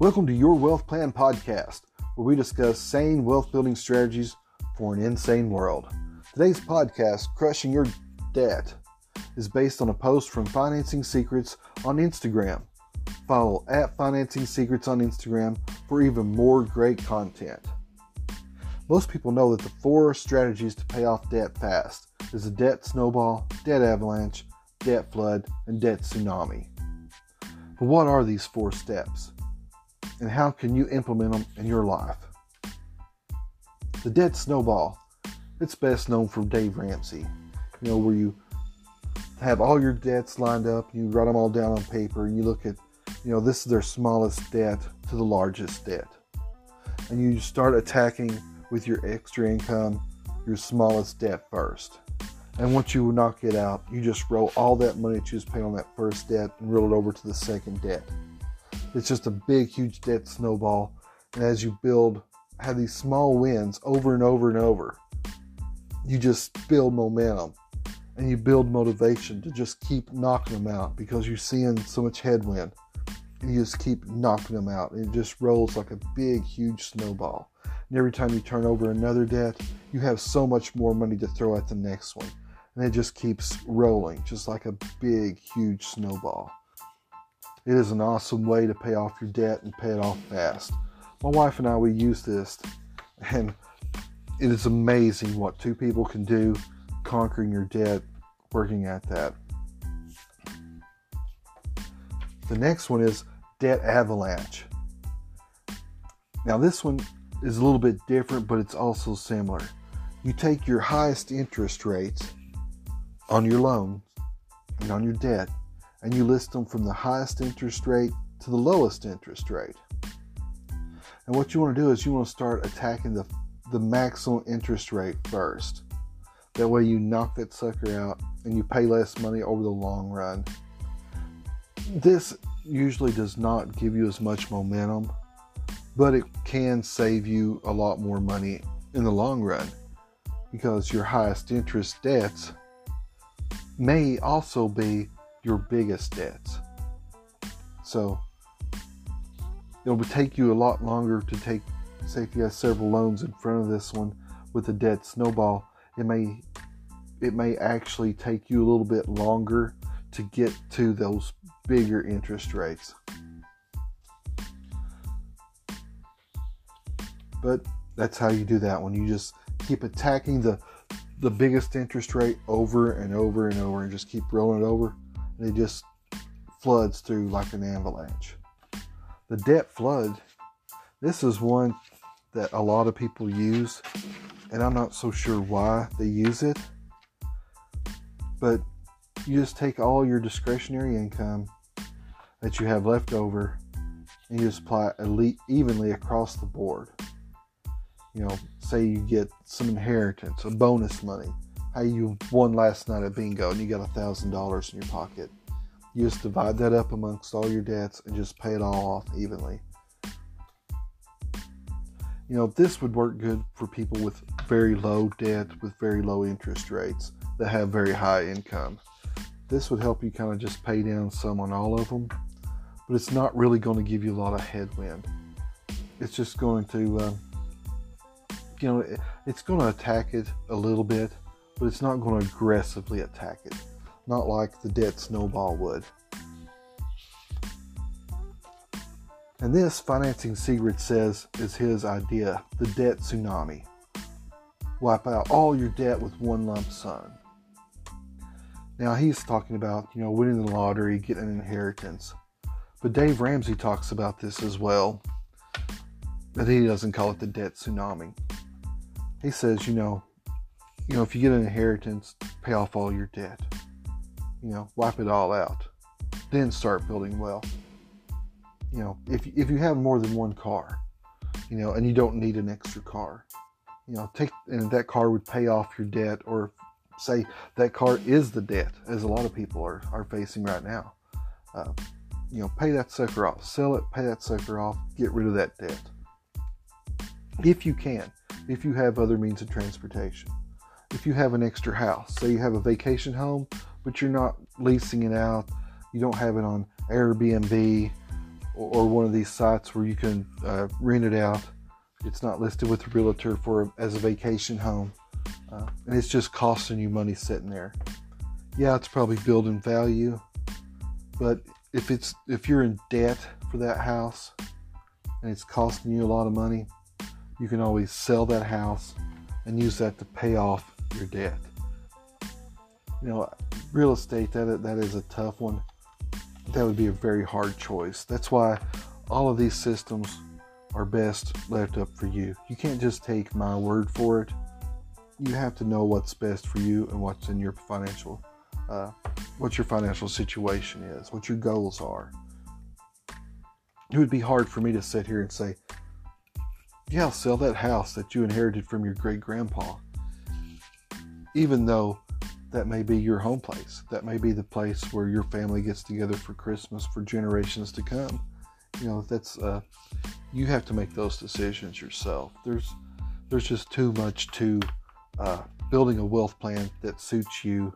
Welcome to Your Wealth Plan podcast, where we discuss sane wealth building strategies for an insane world. Today's podcast, Crushing Your Debt, is based on a post from Financing Secrets on Instagram. Follow at Financing Secrets on Instagram for even more great content. Most people know that the four strategies to pay off debt fast is a debt snowball, debt avalanche, debt flood, and debt tsunami. But what are these four steps? And how can you implement them in your life? The debt snowball, it's best known from Dave Ramsey. You know, where you have all your debts lined up, you write them all down on paper, and you look at, you know, this is their smallest debt to the largest debt. And you start attacking with your extra income your smallest debt first. And once you knock it out, you just roll all that money that you just paid on that first debt and roll it over to the second debt. It's just a big, huge debt snowball. And as you build, have these small wins over and over and over, you just build momentum and you build motivation to just keep knocking them out because you're seeing so much headwind. And you just keep knocking them out. And it just rolls like a big, huge snowball. And every time you turn over another debt, you have so much more money to throw at the next one and it just keeps rolling, just like a big, huge snowball. It is an awesome way to pay off your debt and pay it off fast. My wife and I, we use this, and it is amazing what two people can do conquering your debt, working at that. The next one is debt avalanche. Now, this one is a little bit different, but it's also similar. You take your highest interest rates on your loan and on your debt, and you list them from the highest interest rate to the lowest interest rate. And what you want to do is you want to start attacking the, the maximum interest rate first. That way you knock that sucker out and you pay less money over the long run. This usually does not give you as much momentum, but it can save you a lot more money in the long run because your highest interest debts may also be your biggest debts. So it'll take you a lot longer to take, say, if you have several loans in front of this one with a debt snowball, it may it may actually take you a little bit longer to get to those bigger interest rates. But that's how you do that one. You just keep attacking the the biggest interest rate over and over and over and just keep rolling it over. It just floods through like an avalanche. The debt flood, this is one that a lot of people use, and I'm not so sure why they use it. But you just take all your discretionary income that you have left over and you just apply it evenly across the board you know, say you get some inheritance, a bonus money, how you won last night at bingo and you got a thousand dollars in your pocket. You just divide that up amongst all your debts and just pay it all off evenly. You know, this would work good for people with very low debt, with very low interest rates that have very high income. This would help you kind of just pay down some on all of them, but it's not really going to give you a lot of headwind. It's just going to uh, you know, it's going to attack it a little bit, but it's not going to aggressively attack it. Not like the debt snowball would. And this Financing Secret says is his idea the debt tsunami. Wipe out all your debt with one lump sum. Now he's talking about, you know, winning the lottery, getting an inheritance. But Dave Ramsey talks about this as well. But he doesn't call it the debt tsunami he says, you know, you know, if you get an inheritance, pay off all your debt. You know, wipe it all out. Then start building wealth. You know, if if you have more than one car, you know, and you don't need an extra car, you know, take and that car would pay off your debt, or say that car is the debt, as a lot of people are are facing right now. Uh, you know, pay that sucker off, sell it, pay that sucker off, get rid of that debt. If you can, if you have other means of transportation. If you have an extra house, say you have a vacation home, but you're not leasing it out, you don't have it on Airbnb or, or one of these sites where you can uh, rent it out. It's not listed with a realtor for as a vacation home, uh, and it's just costing you money sitting there. Yeah, it's probably building value, but if it's if you're in debt for that house and it's costing you a lot of money, you can always sell that house and use that to pay off your debt. You know, real estate that that is a tough one. That would be a very hard choice. That's why all of these systems are best left up for you. You can't just take my word for it. You have to know what's best for you and what's in your financial, uh, what your financial situation is, what your goals are. It would be hard for me to sit here and say, "Yeah, sell that house that you inherited from your great grandpa," even though that may be your home place. That may be the place where your family gets together for Christmas for generations to come. You know, that's uh, you have to make those decisions yourself. There's there's just too much to uh, building a wealth plan that suits you,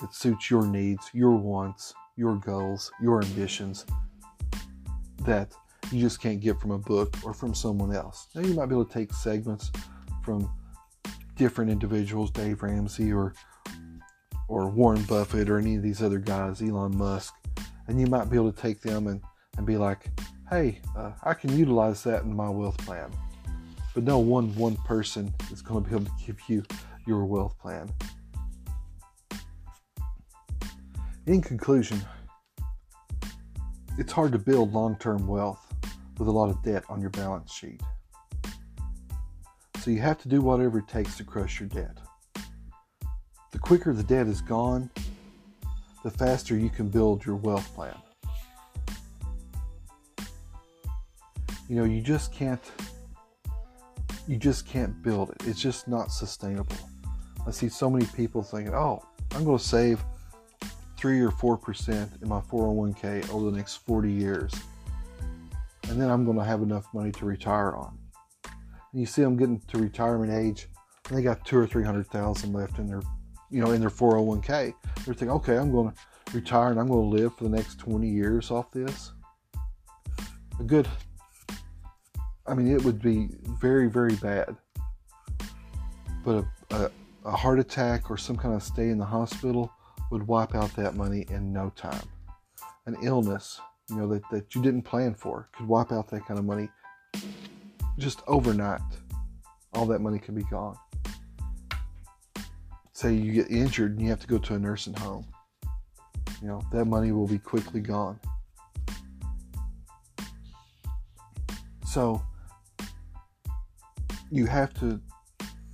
that suits your needs, your wants, your goals, your ambitions. That you just can't get from a book or from someone else. Now you might be able to take segments from different individuals, Dave Ramsey or or Warren Buffett or any of these other guys, Elon Musk, and you might be able to take them and, and be like, hey, uh, I can utilize that in my wealth plan. But no one one person is going to be able to give you your wealth plan. In conclusion, it's hard to build long term wealth with a lot of debt on your balance sheet. So you have to do whatever it takes to crush your debt. The quicker the debt is gone, the faster you can build your wealth plan. You know, you just can't you just can't build it. It's just not sustainable. I see so many people thinking, "Oh, I'm going to save 3 or 4% in my 401k over the next 40 years. And then I'm going to have enough money to retire on." You see them getting to retirement age, and they got 2 or 300,000 left in their you know, in their 401k. They're thinking, okay, I'm going to retire and I'm going to live for the next 20 years off this. A good, I mean, it would be very, very bad. But a, a, a heart attack or some kind of stay in the hospital would wipe out that money in no time. An illness, you know, that, that you didn't plan for could wipe out that kind of money just overnight. All that money could be gone say you get injured and you have to go to a nursing home, you know, that money will be quickly gone. So you have to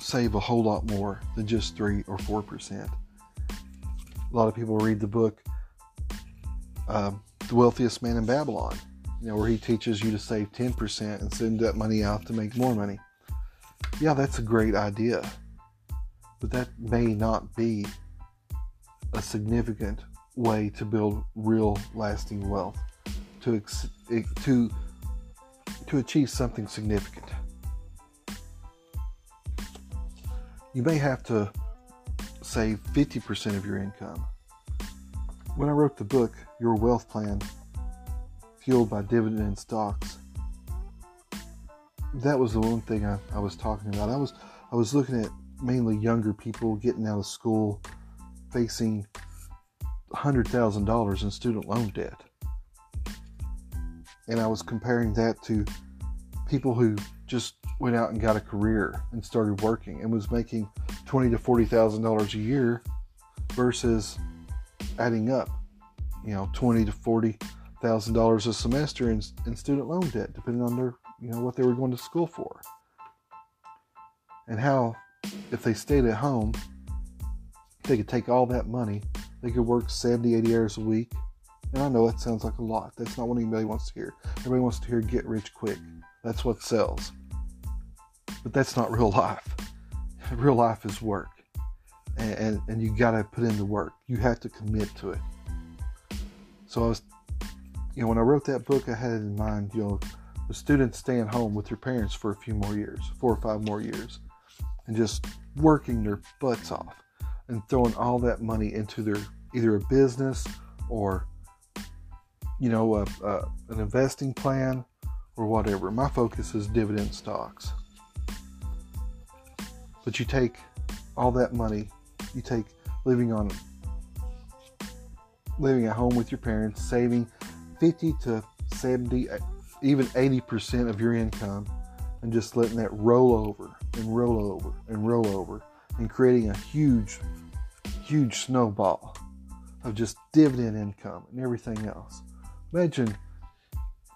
save a whole lot more than just 3 or 4%. A lot of people read the book uh, The Wealthiest Man in Babylon, you know, where he teaches you to save 10% and send that money out to make more money. Yeah, that's a great idea. But that may not be a significant way to build real lasting wealth to ex- to to achieve something significant. You may have to save 50% of your income. When i wrote the book your wealth plan fueled by dividend stocks that was the one thing I, I was talking about i was i was looking at mainly younger people getting out of school facing $100,000 in student loan debt. And I was comparing that to people who just went out and got a career and started working and was making twenty to forty thousand dollars a year versus adding up, you know, twenty to forty thousand dollars a semester in, in student loan debt, depending on their, you know, what they were going to school for, and how if they stayed at home, they could take all that money. They could work 70, 80 hours a week. And I know that sounds like a lot. That's not what anybody wants to hear. Everybody wants to hear get rich quick. That's what sells. But that's not real life. Real life is work. And, and, and you got to put in the work. You have to commit to it. So I was, you know, when I wrote that book, I had in mind, you know, the students staying home with their parents for a few more years, four or five more years and just working their butts off and throwing all that money into their either a business or you know, a, a, an investing plan or whatever. My focus is dividend stocks. But you take all that money, you take living on living at home with your parents, saving 50 to 70, uh, even 80% of your income, and just letting that roll over and roll over and roll over and creating a huge, huge snowball of just dividend income and everything else. Imagine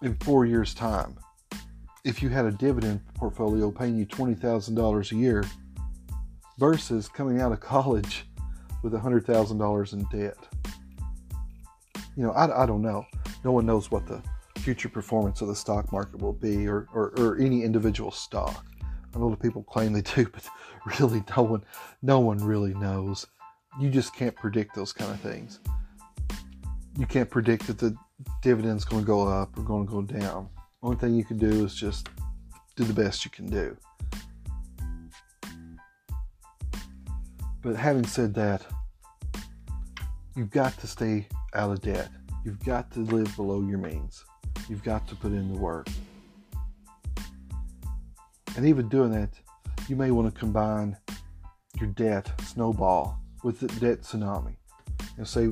in four years' time if you had a dividend portfolio paying you $20,000 a year versus coming out of college with $100,000 in debt. You know, I, I don't know. No one knows what the future performance of the stock market will be or, or, or any individual stock. A lot of people claim they do, but really no one no one really knows. You just can't predict those kind of things. You can't predict that the dividend's going to go up or going to go down. Only thing you can do is just do the best you can do. But having said that, you've got to stay out of debt. You've got to live below your means. You've got to put in the work. And even doing that, you may want to combine your debt snowball with the debt tsunami. Know, say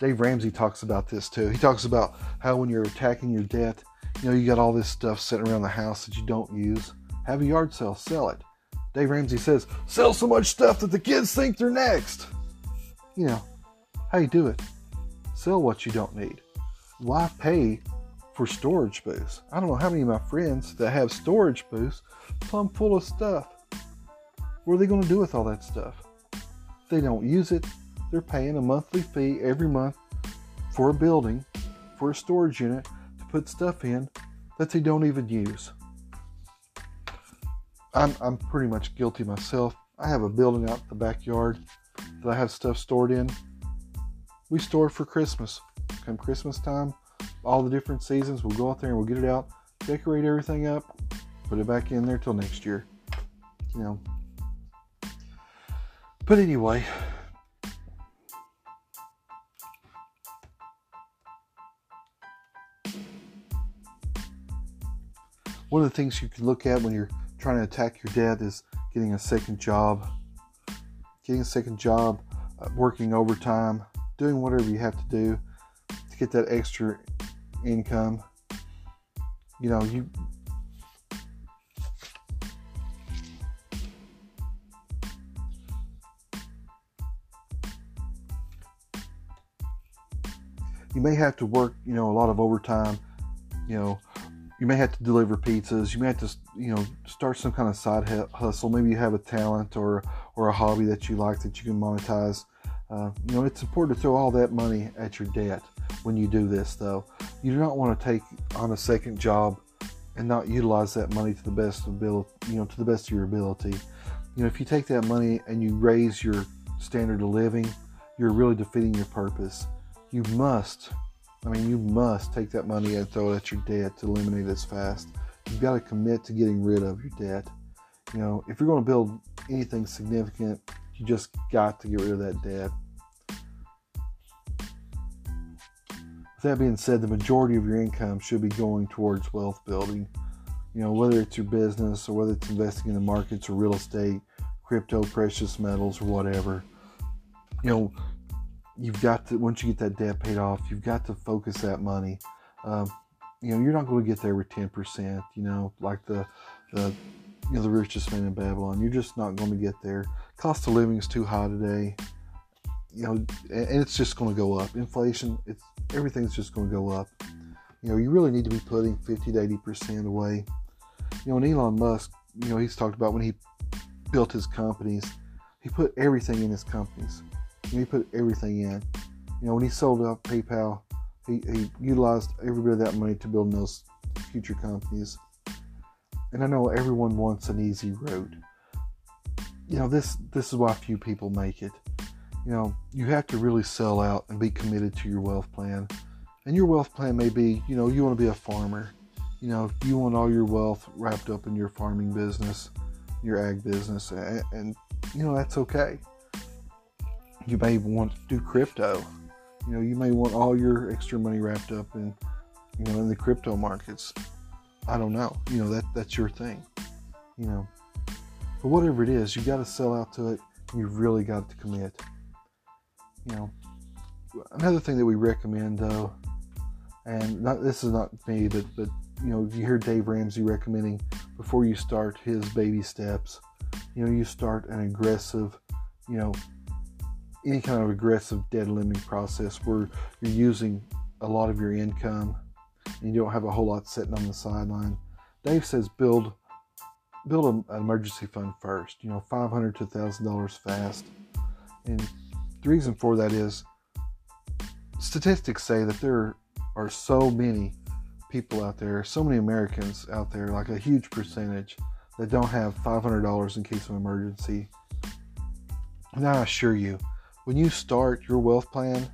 Dave Ramsey talks about this too. He talks about how when you're attacking your debt, you know, you got all this stuff sitting around the house that you don't use. Have a yard sale, sell it. Dave Ramsey says, sell so much stuff that the kids think they're next. You know, how you do it? Sell what you don't need. Why pay for storage booths? I don't know how many of my friends that have storage booths plumb full of stuff. What are they going to do with all that stuff? They don't use it. They're paying a monthly fee every month for a building, for a storage unit to put stuff in that they don't even use. I'm, I'm pretty much guilty myself. I have a building out in the backyard that I have stuff stored in. We store for Christmas. Come Christmas time, all the different seasons, we'll go out there and we'll get it out, decorate everything up, put it back in there till next year. You know. But anyway, one of the things you can look at when you're trying to attack your debt is getting a second job, getting a second job, uh, working overtime, doing whatever you have to do to get that extra income. You know, you you may have to work, you know, a lot of overtime, you know, you may have to deliver pizzas. You may have to, you know, start some kind of side hustle. Maybe you have a talent or or a hobby that you like that you can monetize. Uh, you know, it's important to throw all that money at your debt when you do this, though. You do not want to take on a second job and not utilize that money to the best ability, you know, to the best of your ability. You know, if you take that money and you raise your standard of living, you're really defeating your purpose. You must I mean, you must take that money and throw it at your debt to eliminate it as fast. You've got to commit to getting rid of your debt. You know, if you're going to build anything significant, you just got to get rid of that debt. With that being said, the majority of your income should be going towards wealth building. You know, whether it's your business or whether it's investing in the markets or real estate, crypto, precious metals, or whatever. You know, you've got to once you get that debt paid off, you've got to focus that money. Um, you know, you're not going to get there with 10%. You know, like the the you know the richest man in Babylon. You're just not going to get there. Cost of living is too high today. You know, and it's just going to go up. Inflation, it's everything's just going to go up. You know, you really need to be putting 50 to 80 percent away. You know, and Elon Musk, you know, he's talked about when he built his companies, he put everything in his companies he put everything in. You know, when he sold out PayPal, he, he utilized every bit of that money to build those future companies. And I know everyone wants an easy road. You know, this this is why few people make it. You know, you have to really sell out and be committed to your wealth plan. And your wealth plan may be, you know, you want to be a farmer. You know, you want all your wealth wrapped up in your farming business, your ag business, and, and you know that's okay you may want to do crypto. You know, you may want all your extra money wrapped up in, you know, in the crypto markets. I don't know. You know, that that's your thing. You know, but whatever it is, you got to sell out to it. You've really got to commit. You know, another thing that we recommend though, and not this is not me, but but you know, you hear Dave Ramsey recommending before you start his baby steps. You know, you start an aggressive, you know, any kind of aggressive debt limiting process where you're using a lot of your income and you don't have a whole lot sitting on the sideline. Dave says build build an emergency fund first. You know, five hundred to thousand dollars fast. And the reason for that is statistics say that there are so many people out there, so many Americans out there, like a huge percentage that don't have $500 in case of emergency. And I assure you, when you start your wealth plan,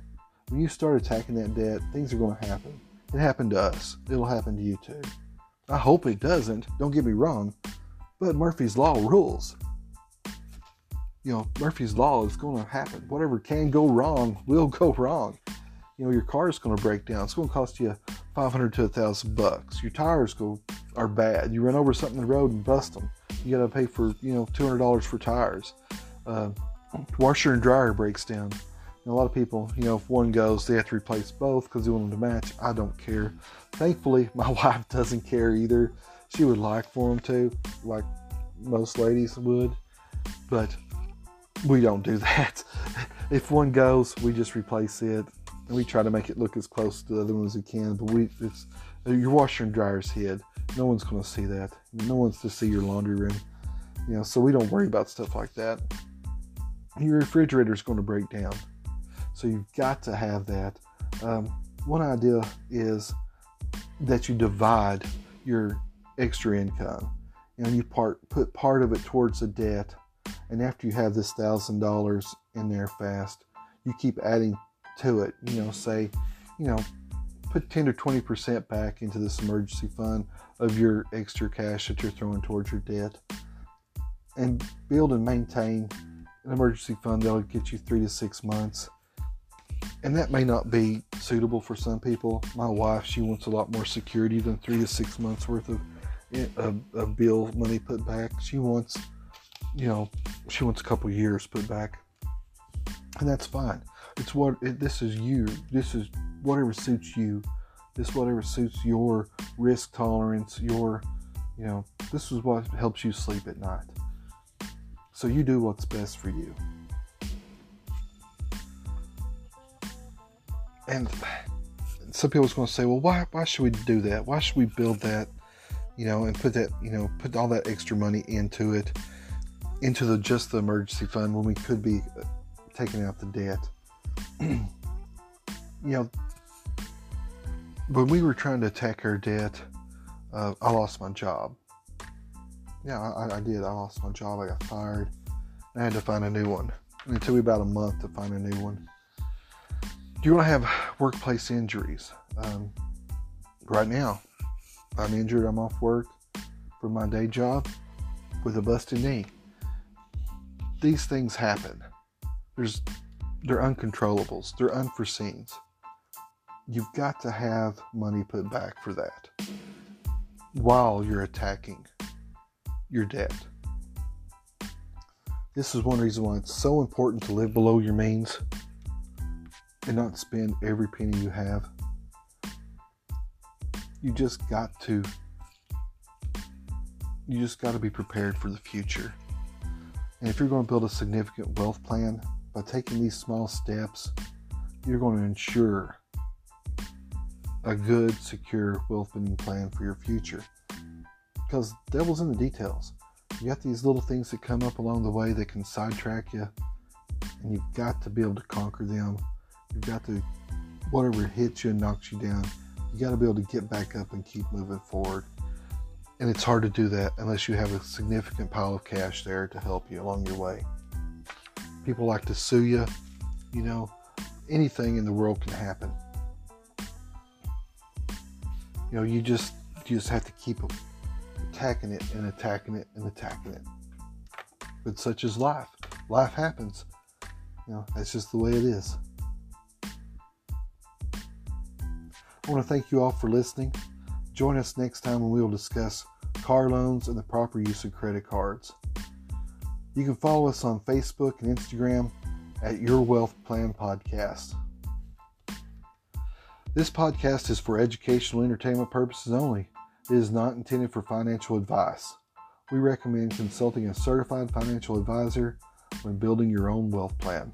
when you start attacking that debt, things are going to happen. It happened to us. It'll happen to you too. I hope it doesn't. Don't get me wrong. But Murphy's Law rules. You know, Murphy's Law is going to happen. Whatever can go wrong will go wrong. You know, your car is going to break down. It's going to cost you 500 to a 1000 bucks. Your tires go are bad. You run over something in the road and bust them. You got to pay for, you know, $200 for tires. Uh, washer and dryer breaks down. And a lot of people, you know, if one goes, they have to replace both because they want them to match. I don't care. Thankfully, my wife doesn't care either. She would like for them to, like most ladies would, but we don't do that. if one goes, we just replace it, and we try to make it look as close to the other one as we can. But we, it's your washer and dryer's head. No one's going to see that. No one's to see your laundry room. You know, so we don't worry about stuff like that. Your refrigerator is going to break down, so you've got to have that. Um, one idea is that you divide your extra income. And you part put part of it towards the debt and after you have this thousand dollars in there fast you keep adding to it. You know say you know put 10 to 20 percent back into this emergency fund of your extra cash that you're throwing towards your debt and build and maintain an emergency fund that'll get you three to six months and that may not be suitable for some people my wife she wants a lot more security than three to six months worth of a, bill money put back. She wants, you know, she wants a couple years put back, and that's fine. It's what it, this is you. This is whatever suits you. This whatever suits your risk tolerance. Your, you know, this is what helps you sleep at night. So you do what's best for you. And some people people's going to say, well, why, why should we do that? Why should we build that? you know, and put that, you know, put all that extra money into it, into the just the emergency fund when we could be uh, taking out the debt. you know, when we were trying to attack our debt, uh, I lost my job. Yeah, I, I, did. I lost my job. I got fired. I had to find a new one. It took me about a month to find a new one. You want to have workplace injuries? Um, right now, I'm injured, I'm off work for my day job with a busted knee. These things happen. There's they're uncontrollables, they're unforeseens. You've got to have money put back for that while you're attacking your debt. This is one reason why it's so important to live below your means and not spend every penny you have you just got to you just got to be prepared for the future. And if you're going to build a significant wealth plan by taking these small steps, you're going to ensure a good, secure wealth building plan for your future. Because the devil's in the details. You got these little things that come up along the way that can sidetrack you, and you've got to be able to conquer them. You've got to, whatever hits you and knocks you down, you got to be able to get back up and keep moving forward. And it's hard to do that unless you have a significant pile of cash there to help you along your way. People like to sue you. You know, anything in the world can happen. You know, you just you just have to keep attacking it and attacking it and attacking it. But such is life. Life happens. You know, that's just the way it is. I want to thank you all for listening. Join us next time when we will discuss car loans and the proper use of credit cards. You can follow us on Facebook and Instagram at Your Wealth Plan Podcast. This podcast is for educational entertainment purposes only. It is not intended for financial advice. We recommend consulting a certified financial advisor when building your own wealth plan.